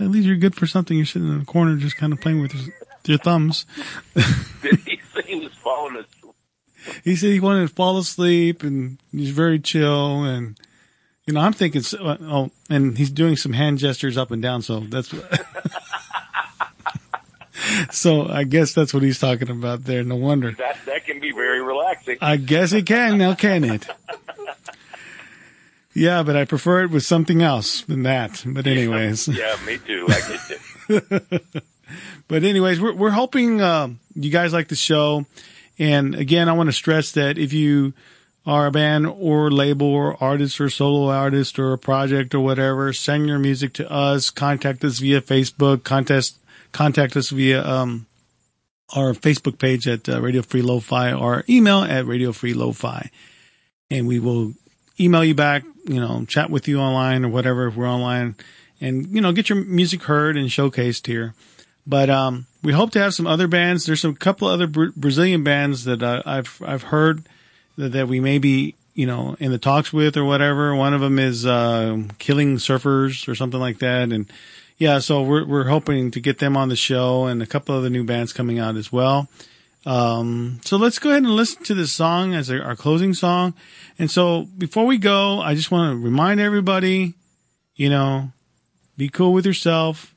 at least you're good for something. You're sitting in the corner, just kind of playing with your, your thumbs. Did he say he was falling asleep? He said he wanted to fall asleep, and he's very chill. And you know, I'm thinking, so- uh, oh, and he's doing some hand gestures up and down. So that's. so I guess that's what he's talking about there. No wonder. That that can be very relaxing. I guess it can now, can it? Yeah, but I prefer it with something else than that. But anyways, Yeah, me too. I get you. but anyways, we're we're hoping uh, you guys like the show. And again, I want to stress that if you are a band or label or artist or solo artist or a project or whatever, send your music to us. Contact us via Facebook. Contest contact us via um, our Facebook page at uh, Radio Free Lo-Fi or email at Radio Free Lo-Fi, and we will email you back. You know, chat with you online or whatever if we're online, and you know, get your music heard and showcased here. But um, we hope to have some other bands. There's some couple other Bra- Brazilian bands that uh, I've I've heard that, that we may be you know in the talks with or whatever. One of them is uh, Killing Surfers or something like that, and yeah, so we're we're hoping to get them on the show and a couple other new bands coming out as well. Um, so let's go ahead and listen to this song as our, closing song. And so before we go, I just want to remind everybody, you know, be cool with yourself,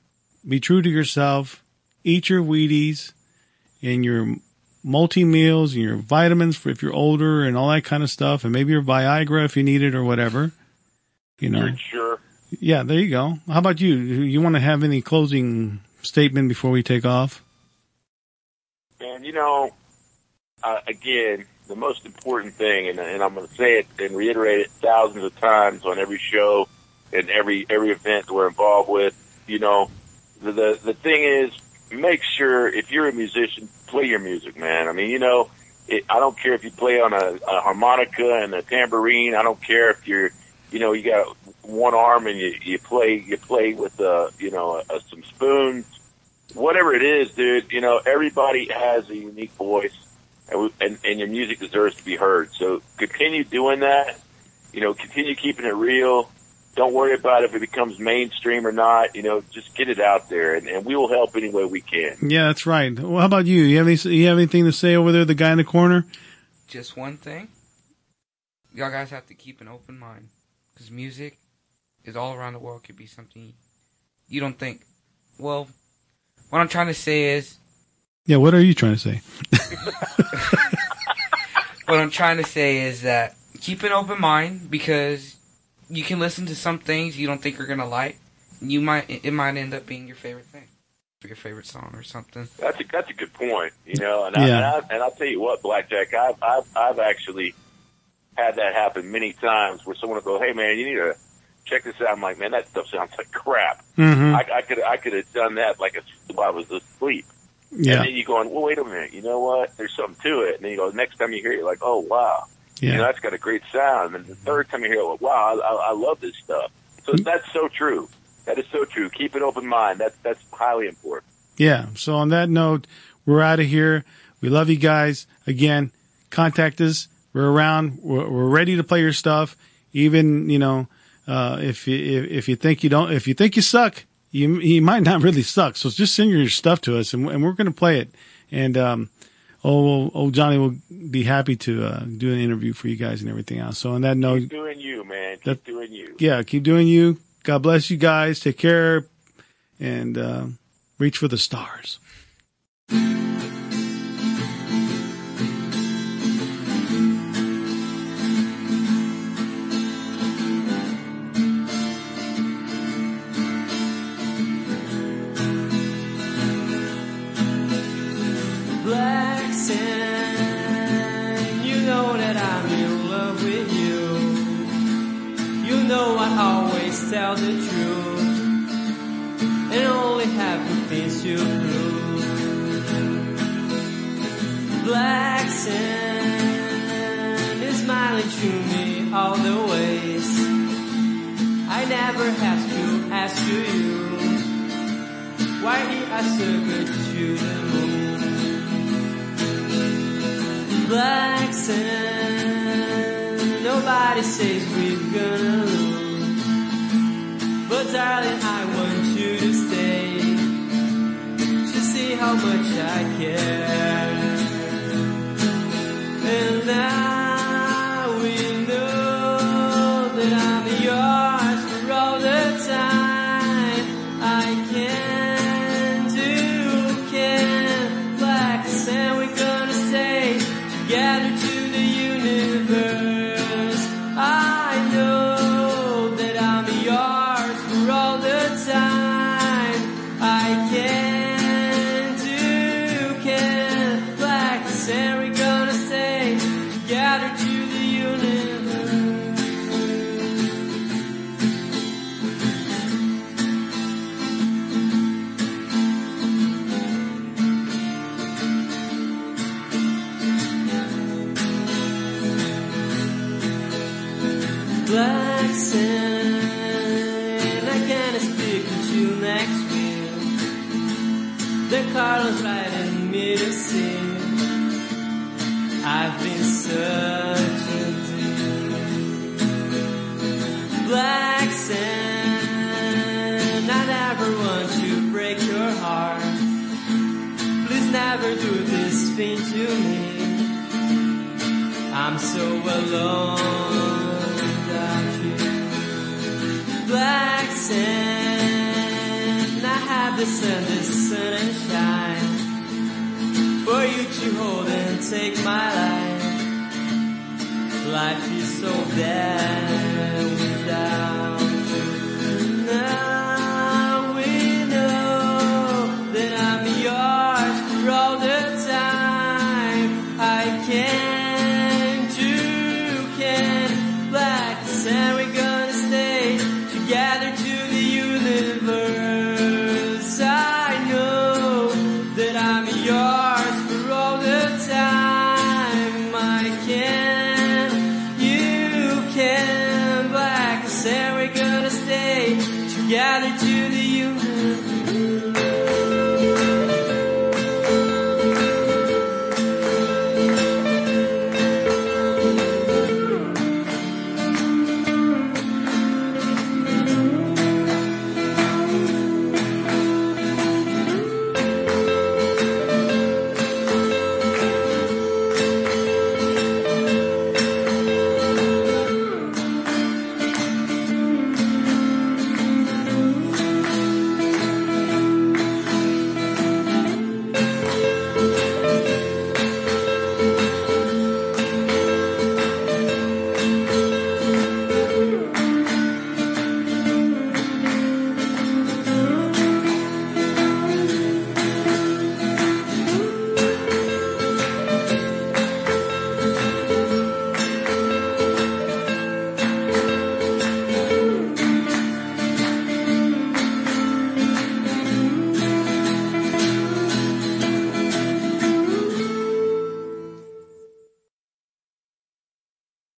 be true to yourself, eat your Wheaties and your multi meals and your vitamins for if you're older and all that kind of stuff, and maybe your Viagra if you need it or whatever. You know, sure. yeah, there you go. How about you? You want to have any closing statement before we take off? And you know, uh, again, the most important thing, and, and I'm going to say it and reiterate it thousands of times on every show and every every event we're involved with. You know, the the, the thing is, make sure if you're a musician, play your music, man. I mean, you know, it, I don't care if you play on a, a harmonica and a tambourine. I don't care if you're, you know, you got one arm and you you play you play with uh you know uh, some spoons whatever it is, dude, you know, everybody has a unique voice and, we, and, and your music deserves to be heard. So continue doing that. You know, continue keeping it real. Don't worry about if it becomes mainstream or not. You know, just get it out there and, and we will help any way we can. Yeah, that's right. Well, how about you? You have any, you have anything to say over there, the guy in the corner? Just one thing. Y'all guys have to keep an open mind. Because music is all around the world. Could be something you don't think. Well, what I'm trying to say is, Yeah, what are you trying to say? what I'm trying to say is that keep an open mind because you can listen to some things you don't think you're gonna like. You might it might end up being your favorite thing, your favorite song or something. That's a, that's a good point, you know, and, Yeah. I, and, I, and I'll tell you what, Blackjack, I've, I've, I've actually had that happen many times where someone will go, Hey man, you need to check this out. I'm like, man, that stuff sounds like crap. Mm-hmm. I, I could, I could have done that like a, while I was asleep. Yeah, And then you going, well, wait a minute. You know what? There's something to it. And then you go, next time you hear it, you're like, oh, wow. You know, yeah, that's got a great sound. And the third time you hear it, like, wow, I, I, I love this stuff. So Mm. that's so true. That is so true. Keep an open mind. That's, that's highly important. yeah. So on that note, we're out of here. We love you guys. Again, contact us. We're around. We're, we're ready to play your stuff. Even you know, uh, if you if, if you think you don't, if you think you suck, you you might not really suck. So just send your stuff to us, and, and we're going to play it. And um, oh, oh, Johnny will be happy to uh, do an interview for you guys and everything else. So on that note, Keep doing you, man. Keep That- doing you. yeah, keep doing you. God bless you guys. Take care and uh, reach for the stars. All the ways. I never have to ask you why he are so good to the moon. Black sand, nobody says we're gonna lose. But darling, I want you to stay to see how much I care. And now never want to break your heart. Please never do this thing to me. I'm so alone without you. Black sand, I have the sun, the sun and shine for you to hold and take my life. Life is so bad